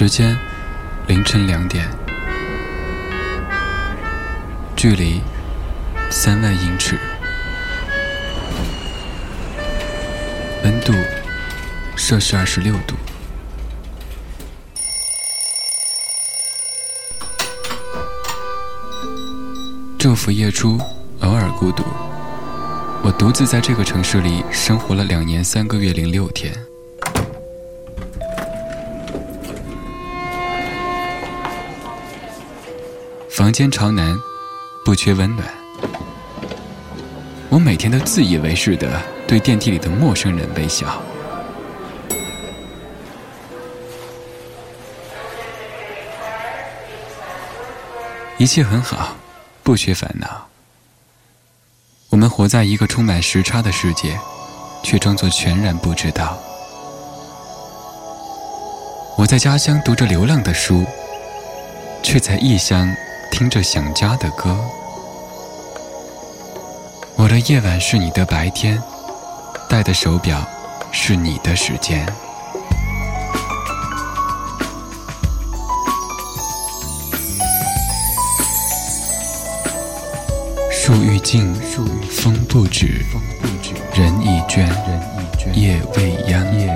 时间凌晨两点，距离三万英尺，温度摄氏二十六度。昼伏夜出，偶尔孤独。我独自在这个城市里生活了两年三个月零六天。房间朝南，不缺温暖。我每天都自以为是的对电梯里的陌生人微笑。一切很好，不缺烦恼。我们活在一个充满时差的世界，却装作全然不知道。我在家乡读着流浪的书，却在异乡听着想家的歌。我的夜晚是你的白天，戴的手表是你的时间。树欲静，风不止，人已倦，夜未央。